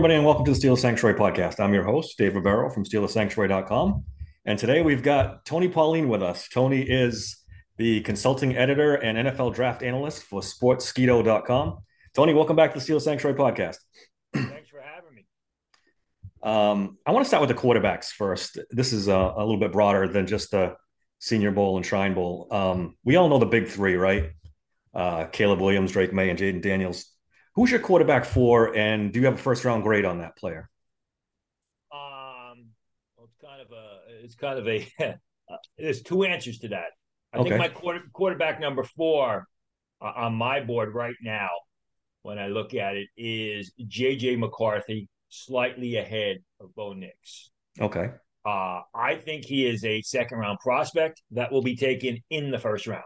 everybody, and welcome to the Steel Sanctuary podcast. I'm your host, Dave Ribeiro from SteelersSanctuary.com. And today we've got Tony Pauline with us. Tony is the consulting editor and NFL draft analyst for Sportskeeda.com. Tony, welcome back to the Steel Sanctuary podcast. Thanks for having me. Um, I want to start with the quarterbacks first. This is a, a, little bit broader than just the Senior Bowl and Shrine Bowl. Um, we all know the big three, right? Uh, Caleb Williams, Drake Maye, and Jayden Daniels. Who's your quarterback for, and do you have a first round grade on that player? Um, well, it's kind of a, it's kind of a, there's two answers to that. I okay. think my quarter, quarterback number four uh, on my board right now, when I look at it, is JJ McCarthy, slightly ahead of Bo Nix. Okay. Uh, I think he is a second round prospect that will be taken in the first round.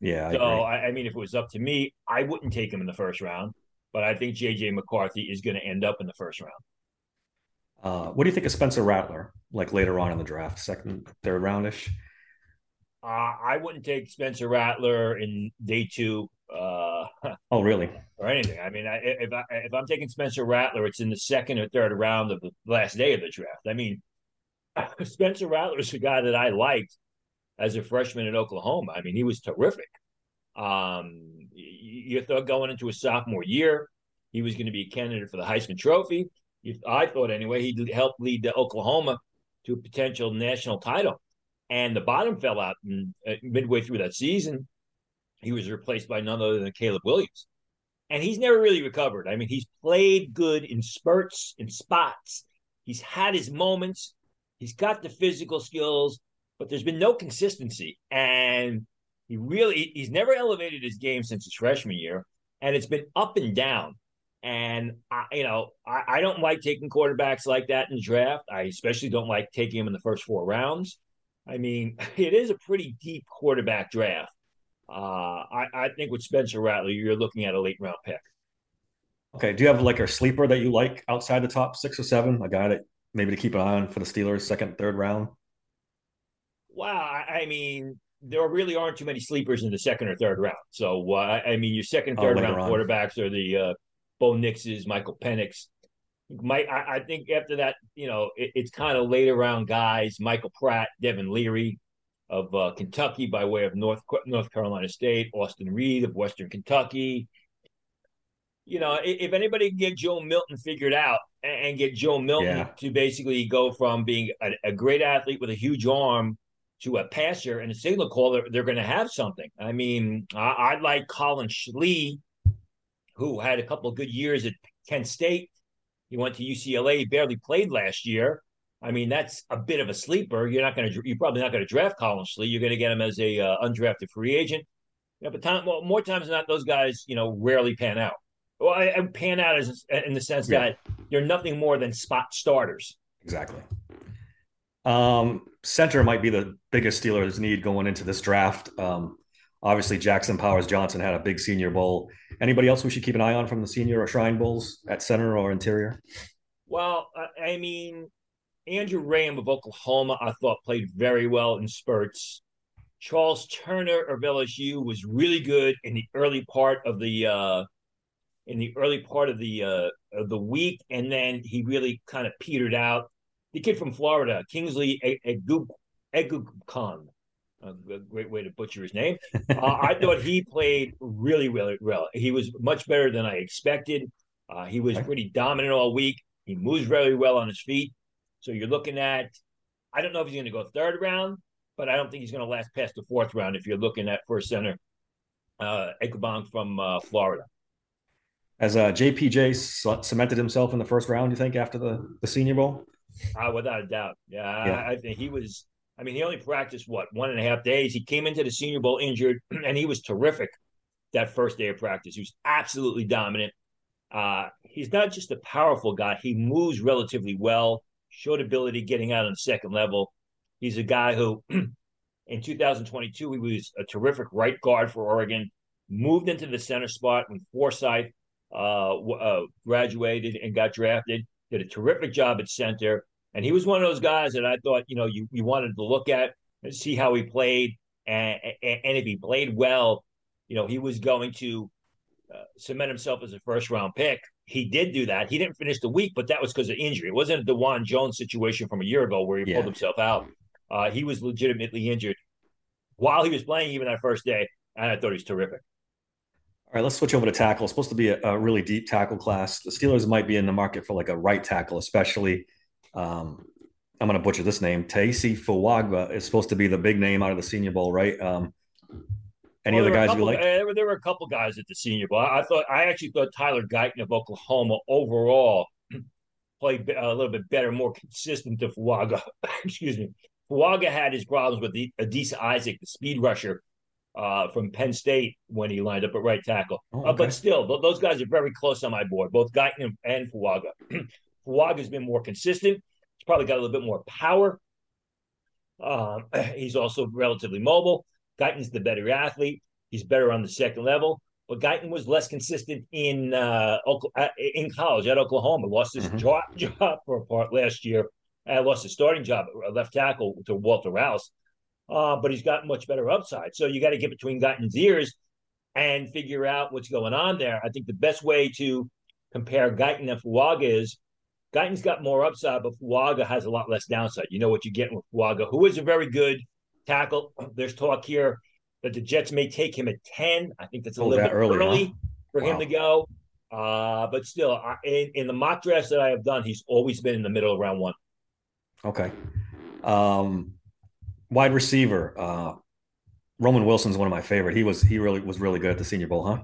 Yeah. I so I, I, mean, if it was up to me, I wouldn't take him in the first round but I think JJ McCarthy is going to end up in the first round. Uh, what do you think of Spencer Rattler, like later on in the draft, second, third roundish? Uh, I wouldn't take Spencer Rattler in day two. Uh, oh, really? Or anything. I mean, I, if I if I'm taking Spencer Rattler, it's in the second or third round of the last day of the draft. I mean, Spencer Rattler is a guy that I liked as a freshman in Oklahoma. I mean, he was terrific. Um, you thought going into his sophomore year, he was going to be a candidate for the Heisman Trophy. I thought anyway, he'd help lead the Oklahoma to a potential national title. And the bottom fell out uh, midway through that season. He was replaced by none other than Caleb Williams. And he's never really recovered. I mean, he's played good in spurts, in spots. He's had his moments. He's got the physical skills, but there's been no consistency. And he really he's never elevated his game since his freshman year, and it's been up and down. And I, you know, I, I don't like taking quarterbacks like that in the draft. I especially don't like taking him in the first four rounds. I mean, it is a pretty deep quarterback draft. Uh, I, I think with Spencer Rattler, you're looking at a late round pick. Okay. Do you have like a sleeper that you like outside the top six or seven? A guy that maybe to keep an eye on for the Steelers, second, third round? Wow. I mean, there really aren't too many sleepers in the second or third round. So uh, I mean, your second, oh, third oh, round on. quarterbacks are the uh, Bo Nixes, Michael Penix. Mike, I, I, think after that, you know, it, it's kind of later round guys. Michael Pratt, Devin Leary of uh, Kentucky by way of North North Carolina State, Austin Reed of Western Kentucky. You know, if anybody can get Joe Milton figured out and get Joe Milton yeah. to basically go from being a, a great athlete with a huge arm to a passer and a signal caller, they're, they're going to have something. I mean, I, I like Collin Schlee, who had a couple of good years at Kent State. He went to UCLA, barely played last year. I mean, that's a bit of a sleeper. You're not going to, you're probably not going to draft Collin Schlee. You're going to get him as a uh, undrafted free agent. Yeah, but time, well, more times than not, those guys, you know, rarely pan out. Well, I, I pan out as in the sense yeah. that you're nothing more than spot starters. Exactly. Um, center might be the biggest Steelers need going into this draft. Um, obviously, Jackson Powers Johnson had a big Senior Bowl. Anybody else we should keep an eye on from the Senior or Shrine Bowls at center or interior? Well, I mean, Andrew Raym of Oklahoma, I thought played very well in spurts. Charles Turner of LSU was really good in the early part of the uh, in the early part of the uh, of the week, and then he really kind of petered out the kid from Florida, Kingsley Eguakun. A great way to butcher his name. Uh, I thought he played really, really well. He was much better than I expected. Uh, he was pretty dominant all week. He moves very well on his feet. So you're looking at, I don't know if he's going to go third round, but I don't think he's going to last past the fourth round if you're looking at first center, uh, from uh, Florida. As uh, JPJ cemented himself in the first round, you think, after the, the Senior Bowl? Uh, without a doubt. Yeah, yeah. I, I, think he was. I mean, he only practiced what one and a half days. He came into the Senior Bowl injured, and he was terrific that first day of practice. He was absolutely dominant. Uh, he's not just a powerful guy; he moves relatively well. Showed ability getting out on the second level. He's a guy who, in 2022, he was a terrific right guard for Oregon. Moved into the center spot when Forsyth uh, uh, graduated and got drafted did a terrific job at center. And he was one of those guys that I thought, you know, you, you wanted to look at and see how he played. And, and, and if he played well, you know, he was going to uh, cement himself as a first round pick. he did do that. He didn't finish the week, but that was because of injury. It wasn't a Dawand Jones situation from a year ago where he yeah. pulled himself out. Uh, he was legitimately injured while he was playing, even that first day, and I thought he was terrific. All right, let's switch over to tackle. It's supposed to be a, a, really deep tackle class. The Steelers might be in the market for like a right tackle, especially. Um, I'm going to butcher this name. Taisi Fuaga is supposed to be the big name out of the Senior Bowl, right? Um, any well, other guys couple, you like? Uh, there were a couple guys at the Senior Bowl. I thought I actually thought Tyler Guyton of Oklahoma overall played a little bit better, more consistent to Fuaga. Excuse me. Fuaga had his problems with the Adisa Isaac, the speed rusher uh, from Penn State when he lined up at right tackle. Oh, okay. uh, but still, th- those guys are very close on my board, both Guyton and Fuaga. Fuaga's been more consistent. He's probably got a little bit more power. Um, he's also relatively mobile. Guyton's the better athlete. He's better on the second level. But Guyton was less consistent in uh, uh in college at Oklahoma. Lost his mm-hmm. job, job for a part last year. I lost his starting job at left tackle to Walter Rouse. Uh, but he's got much better upside. So you got to get between Guyton's ears and figure out what's going on there. I think the best way to compare Guyton and Fuaga is Guyton's got more upside, but Fuaga has a lot less downside. You know what you're getting with Fuaga, who is a very good tackle. There's talk here that the Jets may take him at 10. I think that's a oh, little bit early, early huh? for wow. him to go. Uh, but still, I, in, in, the mock drafts that I have done, he's always been in the middle of round one. Okay. Um, wide receiver, uh, Roman Wilson's one of my favorite. He was he really was really good at the Senior Bowl, huh?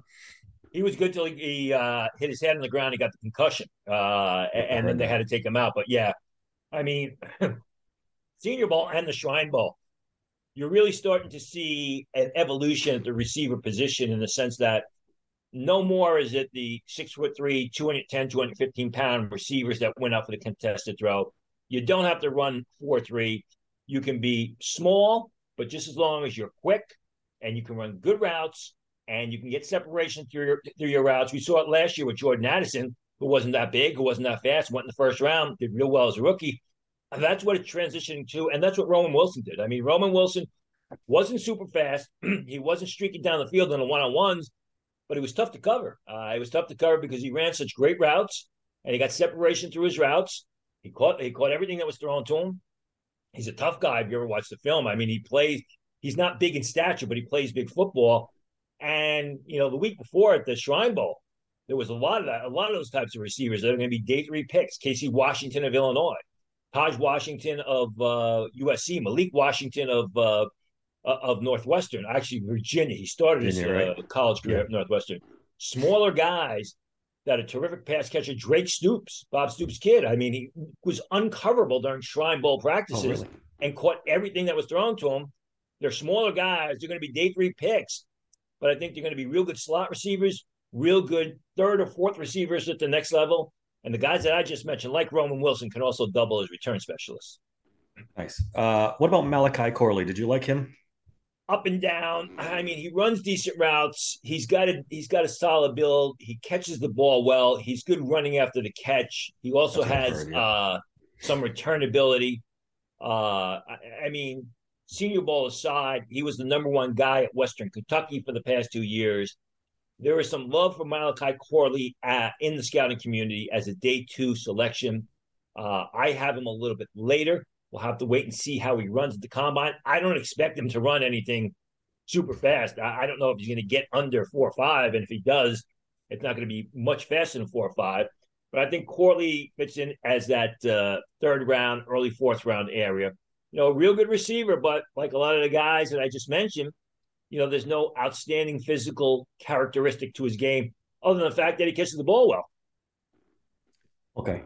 He was good till he, he uh, hit his head on the ground. He got the concussion, uh, and then they had to take him out. But yeah, I mean, Senior Bowl and the Shrine Bowl you're really starting to see an evolution at the receiver position in the sense that no more is it the six foot three, 210, 215 pound receivers that went out for the contested throw. You don't have to run 4 3. You can be small, but just as long as you're quick and you can run good routes and you can get separation through your, through your routes. We saw it last year with Jordan Addison, who wasn't that big, who wasn't that fast, went in the first round, did real well as a rookie. And that's what it's transitioning to. And that's what Roman Wilson did. I mean, Roman Wilson wasn't super fast. he wasn't streaking down the field in the one on ones, but it was tough to cover. Uh, it was tough to cover because he ran such great routes and he got separation through his routes. He caught he caught everything that was thrown to him. He's a tough guy. If you ever watch the film, I mean, he plays. He's not big in stature, but he plays big football. And you know, the week before at the Shrine Bowl, there was a lot of that, a lot of those types of receivers that are going to be day three picks. Casey Washington of Illinois, Taj Washington of uh, USC, Malik Washington of uh, of Northwestern, actually Virginia. He started his uh, college career yeah. at Northwestern. Smaller guys that a terrific pass catcher, Drake Stoops, Bob Stoops' kid. I mean, he was uncoverable during Shrine Bowl practices oh, really? and caught everything that was thrown to him. They're smaller guys. They're going to be day three picks, but I think they're going to be real good slot receivers, real good third or fourth receivers at the next level. And the guys that I just mentioned, like Roman Wilson, can also double as return specialists. Nice. Uh, what about Malachi Corley? Did you like him? Up and down. I mean, he runs decent routes. He's got a he's got a solid build. He catches the ball well. He's good running after the catch. He also That's has uh, some return ability. Uh, I, I mean, Senior Bowl aside, he was the number one guy at Western Kentucky for the past two years. There is some love for Malachi Corley at, in the scouting community as a day two selection. Uh, I have him a little bit later. We'll have to wait and see how he runs at the combine. I don't expect him to run anything super fast. I, I don't know if he's going to get under four or five, and if he does, it's not going to be much faster than four or five. But I think Corley fits in as that uh, third round, early fourth round area. You know, real good receiver, but like a lot of the guys that I just mentioned, you know, there's no outstanding physical characteristic to his game other than the fact that he catches the ball well. Okay.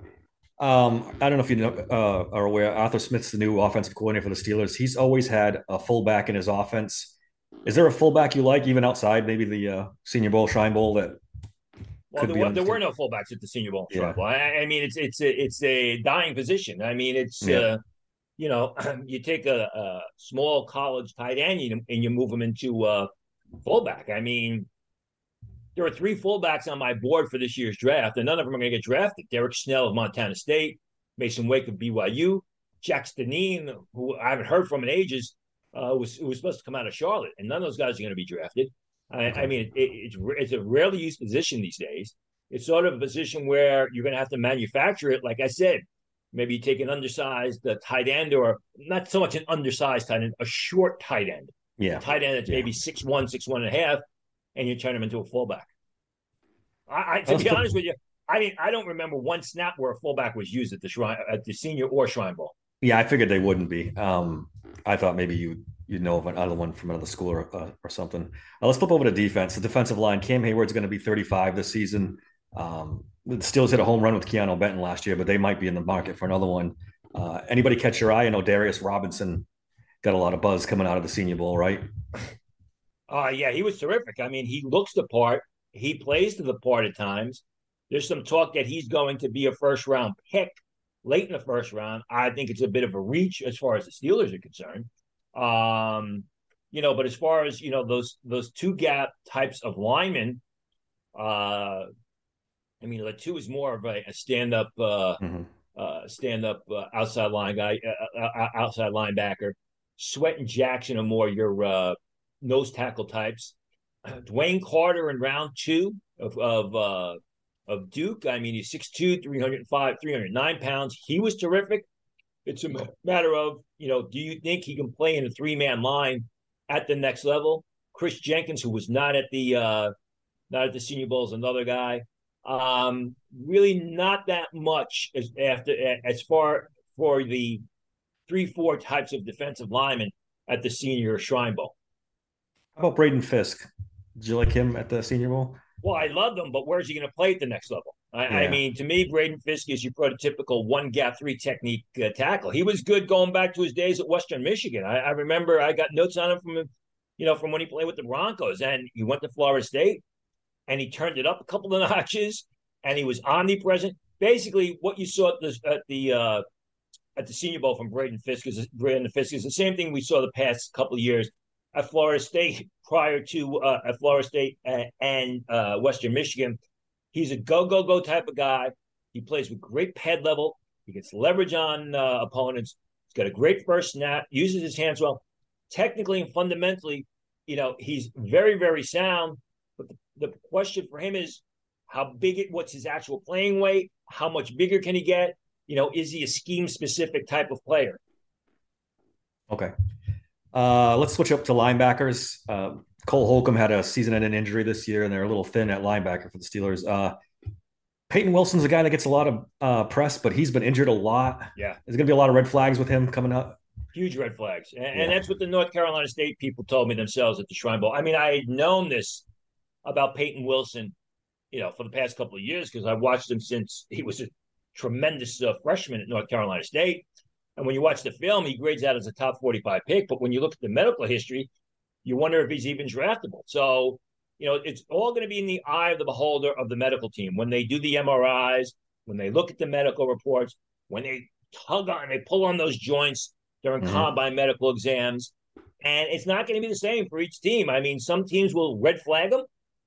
Um, I don't know if you know uh, are aware. Arthur Smith's the new offensive coordinator for the Steelers. He's always had a fullback in his offense. Is there a fullback you like, even outside maybe the uh, Senior Bowl, Shrine Bowl that? Well, there, were, there were no fullbacks at the Senior Bowl. Yeah. I, I, mean, it's it's a, it's a dying position. I mean, it's yeah. uh, you know, you take a, a small college tight end and you move them into uh, fullback. I mean, there are three fullbacks on my board for this year's draft, and none of them are going to get drafted. Derek Snell of Montana State, Masen Wake of BYU, Jack Stanine, who I haven't heard from in ages, uh, was was supposed to come out of Charlotte, and none of those guys are going to be drafted. I, I mean, it, it, it's it's a rarely used position these days. it's sort of a position where you're going to have to manufacture it. Like I said, maybe you take an undersized uh, tight end, or not so much an undersized tight end, a short tight end. Yeah, a tight end that's yeah. maybe six one, six one and a half, and you turn him into a fullback. I, I to be honest with you, I mean, I don't remember one snap where a fullback was used at the shrine at the senior or shrine bowl. Yeah, I figured they wouldn't be. Um, I thought maybe you you know of another one from another school or, uh, or something. Uh, let's flip over to defense. The defensive line. Cam Heyward's going to be 35 this season. Um, the Steelers hit a home run with Keanu Benton last year, but they might be in the market for another one. Uh, anybody catch your eye? I know Darius Robinson got a lot of buzz coming out of the Senior Bowl, right? Uh, yeah, he was terrific. I mean, he looks the part. He plays to the part at times. There's some talk that he's going to be a first round pick late in the first round. I think it's a bit of a reach as far as the Steelers are concerned. Um, you know, but as far as you know, those those two gap types of linemen, uh, I mean, two is more of a, a stand up, uh, mm-hmm. uh, stand up uh, outside line guy, uh, uh, uh, outside linebacker. Sweat and Jackson are more your uh, nose tackle types. DeWayne Carter in round two of of uh, of Duke. I mean, he's 6'2", 305, 309 pounds. He was terrific. It's a matter of, you know, do you think he can play in a three-man line at the next level? Chris Jenkins, who was not at the uh, not at the Senior Bowl, is another guy. Um, really, not that much as after as far for the three, four types of defensive linemen at the Senior Shrine Bowl. How about Braden Fiske? Did you like him at the Senior Bowl? Well, I love him, but where's he going to play at the next level? I, yeah. I, mean, to me, Braden Fiske is your prototypical one gap three technique uh, tackle. He was good going back to his days at Western Michigan. I, I, remember I got notes on him from, you know, from when he played with the Broncos, and he went to Florida State, and he turned it up a couple of notches, and he was omnipresent. Basically, what you saw at the at the uh, at the Senior Bowl from Braden Fiske is Braden Fiske is the same thing we saw the past couple of years at Florida State prior to uh, at Florida State and, and uh, Western Michigan. He's a go go go type of guy. He plays with great pad level. He gets leverage on uh, opponents. He's got a great first snap. Uses his hands well. Technically and fundamentally, you know, he's very very sound. But the, the question for him is how big it. What's his actual playing weight? How much bigger can he get? You know, is he a scheme specific type of player? Okay. Uh, let's switch up to linebackers. Uh, Cole Holcomb had a season-ending injury this year, and they're a little thin at linebacker for the Steelers. Uh, Peyton Wilson's a guy that gets a lot of uh, press, but he's been injured a lot. Yeah, there's going to be a lot of red flags with him coming up. Huge red flags, and, yeah. and, that's what the North Carolina State people told me themselves at the Shrine Bowl. I mean, I had known this about Peyton Wilson, you know, for the past couple of years because I watched him since he was a tremendous uh, freshman at North Carolina State. And when you watch the film, he grades out as a top 45 pick. But when you look at the medical history, you wonder if he's even draftable. So, you know, it's all going to be in the eye of the beholder of the medical team. When they do the MRIs, when they look at the medical reports, when they tug on, they pull on those joints during mm-hmm. combine medical exams. And it's not going to be the same for each team. I mean, some teams will red flag him,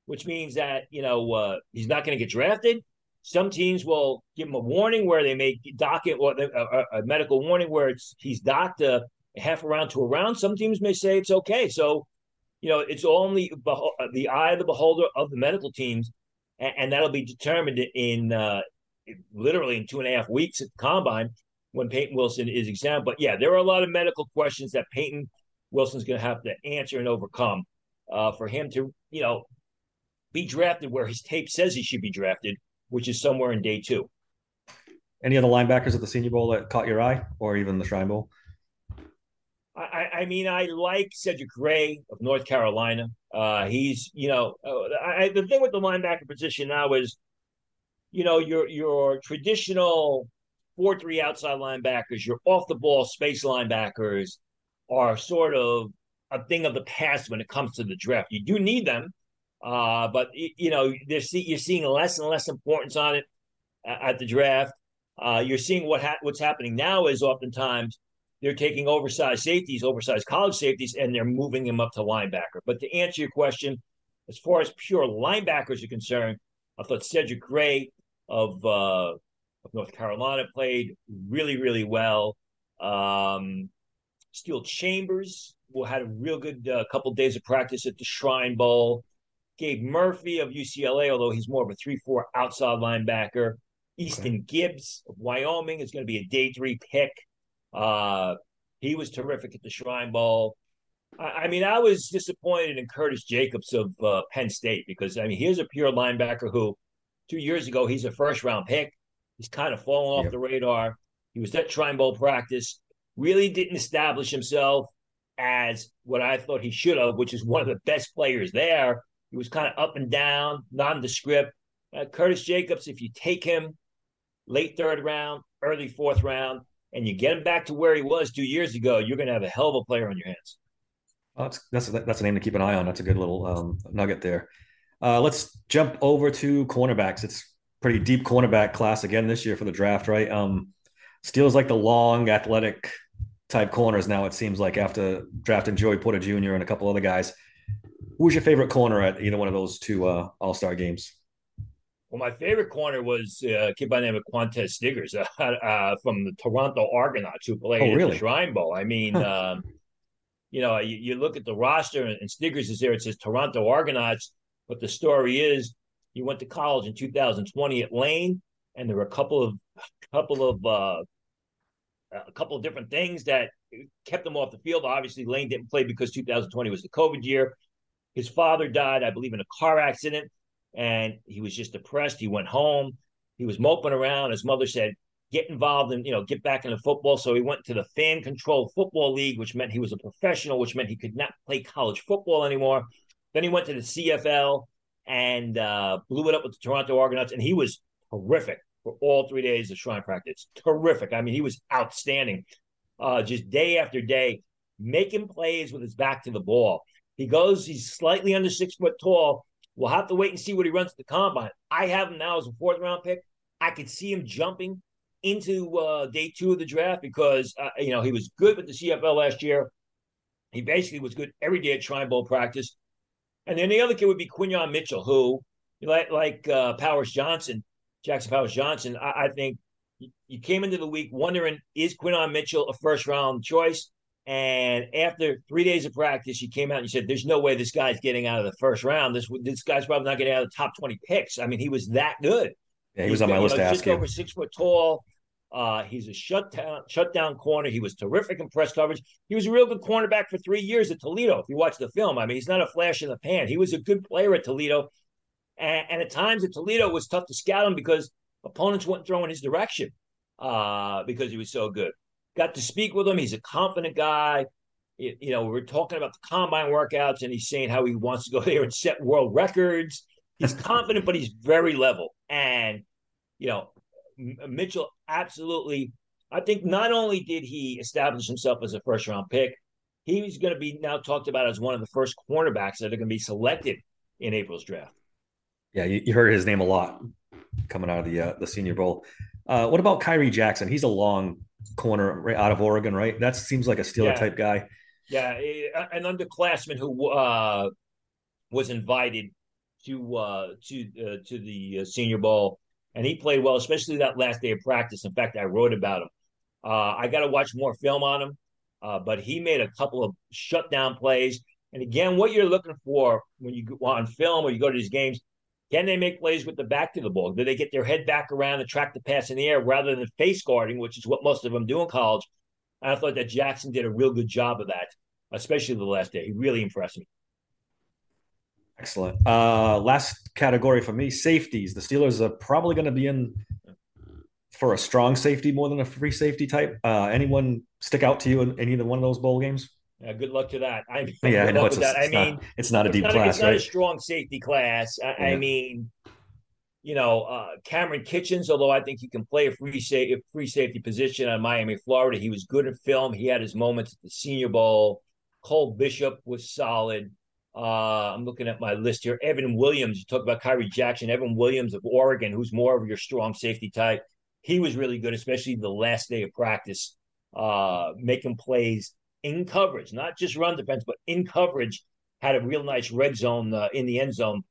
which means that, you know, uh, he's not going to get drafted. Some teams will give him a warning where they may dock it or a, a medical warning where it's he's docked a, half a round to a round. Some teams may say it's okay. So, you know, it's only the eye of the beholder of the medical teams, and, and that'll be determined in uh, literally in two and a half weeks at the combine when Peyton Wilson is examined. But yeah, there are a lot of medical questions that Peyton Wilson's going to have to answer and overcome uh, for him to, you know, be drafted where his tape says he should be drafted which is somewhere in day two. Any other linebackers at the Senior Bowl that caught your eye, or even the Shrine Bowl? I, I mean, I like Cedric Gray of North Carolina. Uh, he's, you know, uh, I, the thing with the linebacker position now is, you know, your your traditional four three outside linebackers, your off the ball space linebackers are sort of a thing of the past when it comes to the draft. You do need them, uh, but you know, see, you're seeing less and less importance on it at the draft. Uh, you're seeing what ha- what's happening now is oftentimes they're taking oversized safeties, oversized college safeties, and they're moving them up to linebacker. But to answer your question, as far as pure linebackers are concerned, I thought Cedric Gray of uh, of North Carolina played really, really well. Um, Steele Chambers had a real good uh, couple days of practice at the Shrine Bowl. Gabe Murphy of UCLA, although he's more of a 3 4 outside linebacker. Easton okay. Gibbs of Wyoming is going to be a day three pick. Uh, he was terrific at the Shrine Bowl. I, I mean, I was disappointed in Curtis Jacobs of uh, Penn State because, I mean, here's a pure linebacker who two years ago, he's a first round pick. He's kind of fallen off yep. the radar. He was at Shrine Bowl practice, really didn't establish himself as what I thought he should have, which is one of the best players there. He was kind of up and down, nondescript. Uh, Curtis Jacobs, if you take him late third round, early fourth round, and you get him back to where he was two years ago, you're going to have a hell of a player on your hands. Oh, that's that's that's a name to keep an eye on. That's a good little um, nugget there. Uh, let's jump over to cornerbacks. It's pretty deep cornerback class again this year for the draft, right? Um, Steelers like the long, athletic type corners now. It seems like after drafting Joey Porter Jr. and a couple other guys. Who's your favorite corner at either one of those two uh, All Star games? Well, my favorite corner was uh, a kid by the name of Qwan'tez Stiggers uh, uh, from the Toronto Argonauts who played oh, really? at the Shrine Bowl. I mean, um, you know, you, you, look at the roster and, and Stiggers is there. It says Toronto Argonauts, but the story is he went to college in 2020 at Lane, and there were a couple of couple of uh, a couple of different things that kept him off the field. Obviously, Lane didn't play because 2020 was the COVID year. His father died, I believe, in a car accident and he was just depressed. He went home. He was moping around. His mother said, "Get involved and you know get back into football." So he went to the fan controlled football league, which meant he was a professional, which meant he could not play college football anymore. Then he went to the CFL and uh, blew it up with the Toronto Argonauts, and he was horrific for all three days of Shrine practice. Terrific. I mean, he was outstanding. Uh, just day after day, making plays with his back to the ball. He goes, he's slightly under six foot tall, We'll have to wait and see what he runs at the combine. I have him now as a fourth round pick. I could see him jumping into uh, day two of the draft because uh, you know he was good with the CFL last year. He basically was good every day at Shrine Bowl practice. And then the other kid would be Quinyon Mitchell, who like like uh, Powers Johnson, Jackson Powers Johnson. I, I think you came into the week wondering is Quinyon Mitchell a first round choice? And after three days of practice, he came out and he said, "There's no way this guy's getting out of the first round. This this guy's probably not getting out of the top 20 picks. I mean, he was that good. Yeah, he was on my list know, to ask just you. over six foot tall. Uh, he's a shutdown shutdown corner. He was terrific in press coverage. He was a real good cornerback for three years at Toledo. If you watch the film, I mean, he's not a flash in the pan. He was a good player at Toledo, and, and at times at Toledo it was tough to scout him because opponents weren't throwing his direction uh, because he was so good got to speak with him. He's a confident guy. You, you know, we are talking about the combine workouts, and he's saying how he wants to go there and set world records. He's confident, but he's very level. And you know, Mitchell absolutely. I think not only did he establish himself as a first round pick, he's going to be now talked about as one of the first cornerbacks that are going to be selected in April's draft. Yeah, you, you heard his name a lot coming out of the uh, the Senior Bowl. Uh, what about Khyree Jackson? He's a long corner right out of Oregon, right? That seems like a Steeler yeah. type guy. Yeah, an underclassman who uh, was invited to uh, to uh, to the uh, Senior Bowl, and he played well, especially that last day of practice. In fact, I wrote about him. Uh, I got to watch more film on him, uh, but he made a couple of shutdown plays. And again, what you're looking for when you go on film or you go to these games can they make plays with the back to the ball? Do they get their head back around and track the pass in the air rather than face guarding, which is what most of them do in college? And I thought that Jackson did a real good job of that, especially the last day. He really impressed me. Excellent. Uh, last category for me safeties. The Steelers are probably going to be in for a strong safety more than a free safety type. Uh, anyone stick out to you in, in either one of those bowl games? Yeah, good luck to that. I mean, yeah, I know it's, a, it's I mean, not, it's not a deep not, class, it's right? not a strong safety class. I, yeah. I mean, you know, uh, Kamren Kinchens, although I think he can play a free safety, free safety position on Miami, Florida, he was good at film. He had his moments at the Senior Bowl. Cole Bishop was solid. Uh, I'm looking at my list here. Evan Williams, you talk about Khyree Jackson. Evan Williams of Oregon, who's more of your strong safety type. He was really good, especially the last day of practice, uh, making plays in coverage, not just run defense, but in coverage, had a real nice red zone uh, in the end zone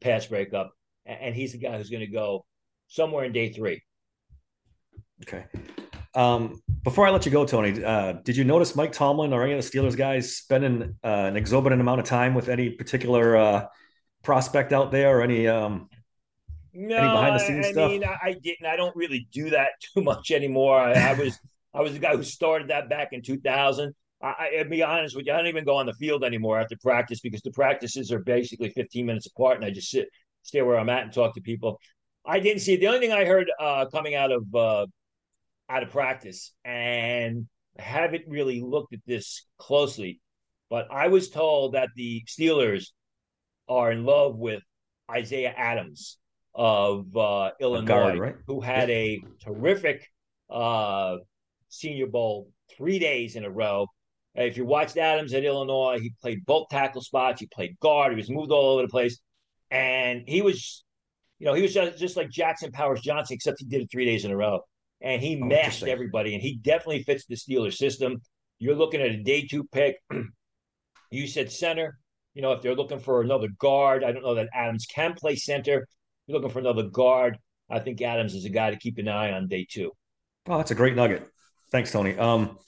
pass breakup. And he's the guy who's going to go somewhere in day three. Okay. Um, before I let you go, Tony, uh, did you notice Mike Tomlin or any of the Steelers guys spending uh, an exorbitant amount of time with any particular uh, prospect out there or any um no, any behind the scenes I, I stuff? mean, I, I, didn't. I don't really do that too much anymore. I, I was I was the guy who started that back in 2000. I, I, be honest with you, I don't even go on the field anymore after practice because the practices are basically 15 minutes apart, and I just sit, stay where I'm at, and talk to people. I didn't see the only thing I heard uh, coming out of uh, out of practice, and haven't really looked at this closely, but I was told that the Steelers are in love with Isaiah Adams of uh, Illinois, guard, right? who had yeah. a terrific uh, Senior Bowl three days in a row. If you watched Adams at Illinois, he played both tackle spots. He played guard. He was moved all over the place, and he was, you know, he was just, just like Jackson Powers Johnson, except he did it three days in a row, and he oh, mashed everybody. And he definitely fits the Steelers system. You're looking at a day two pick. you said center. You know, if they're looking for another guard, I don't know that Adams can play center. You're looking for another guard. I think Adams is a guy to keep an eye on day two. Oh, that's a great nugget. Thanks, Tony. Um,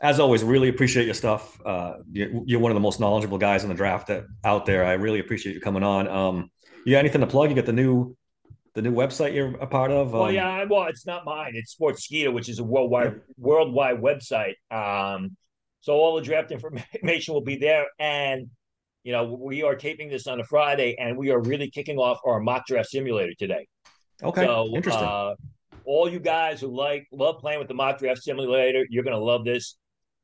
as always, really appreciate your stuff. Uh, you're, one of the most knowledgeable guys in the draft that, out there. I really appreciate you coming on. Um, you got anything to plug? You got the new the new website you're a part of? Um, well, yeah, well, it's not mine. It's Sportskeeda, which is a worldwide yeah. worldwide website. Um, so all the draft information will be there, and you know, we are taping this on a Friday, and we are really kicking off our mock draft simulator today. Okay, so, interesting. Uh, all you guys who like love playing with the mock draft simulator, you're going to love this.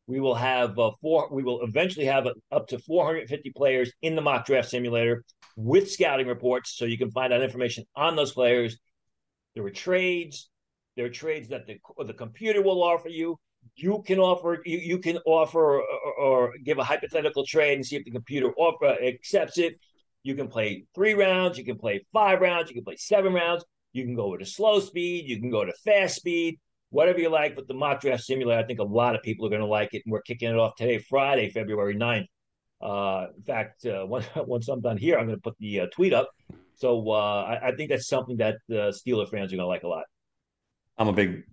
We will have uh, four. We will eventually have up to 450 players in the mock draft simulator with scouting reports, so you can find out information on those players. There are trades. There are trades that the the computer will offer you you can offer you, you can offer or, or, give a hypothetical trade and see if the computer offer accepts it. You can play three rounds, you can play five rounds, you can play seven rounds, you can go with a slow speed, you can go to fast speed, whatever you like. But the mock draft simulator, I think a lot of people are going to like it, and we're kicking it off today, Friday, February 9th. Uh, in fact, uh, once once I'm done here, I'm going to put the uh, tweet up. So uh, I, I, think that's something that the Steeler fans are going to like a lot. I'm a big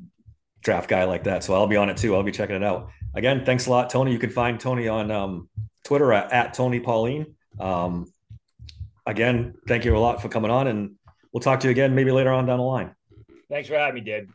draft guy like that. So I'll be on it too. I'll be checking it out. Again, thanks a lot, Tony. You can find Tony on um, Twitter at, at Tony Pauline. Um, again, thank you a lot for coming on, and we'll talk to you again maybe later on down the line. Thanks for having me, Dave.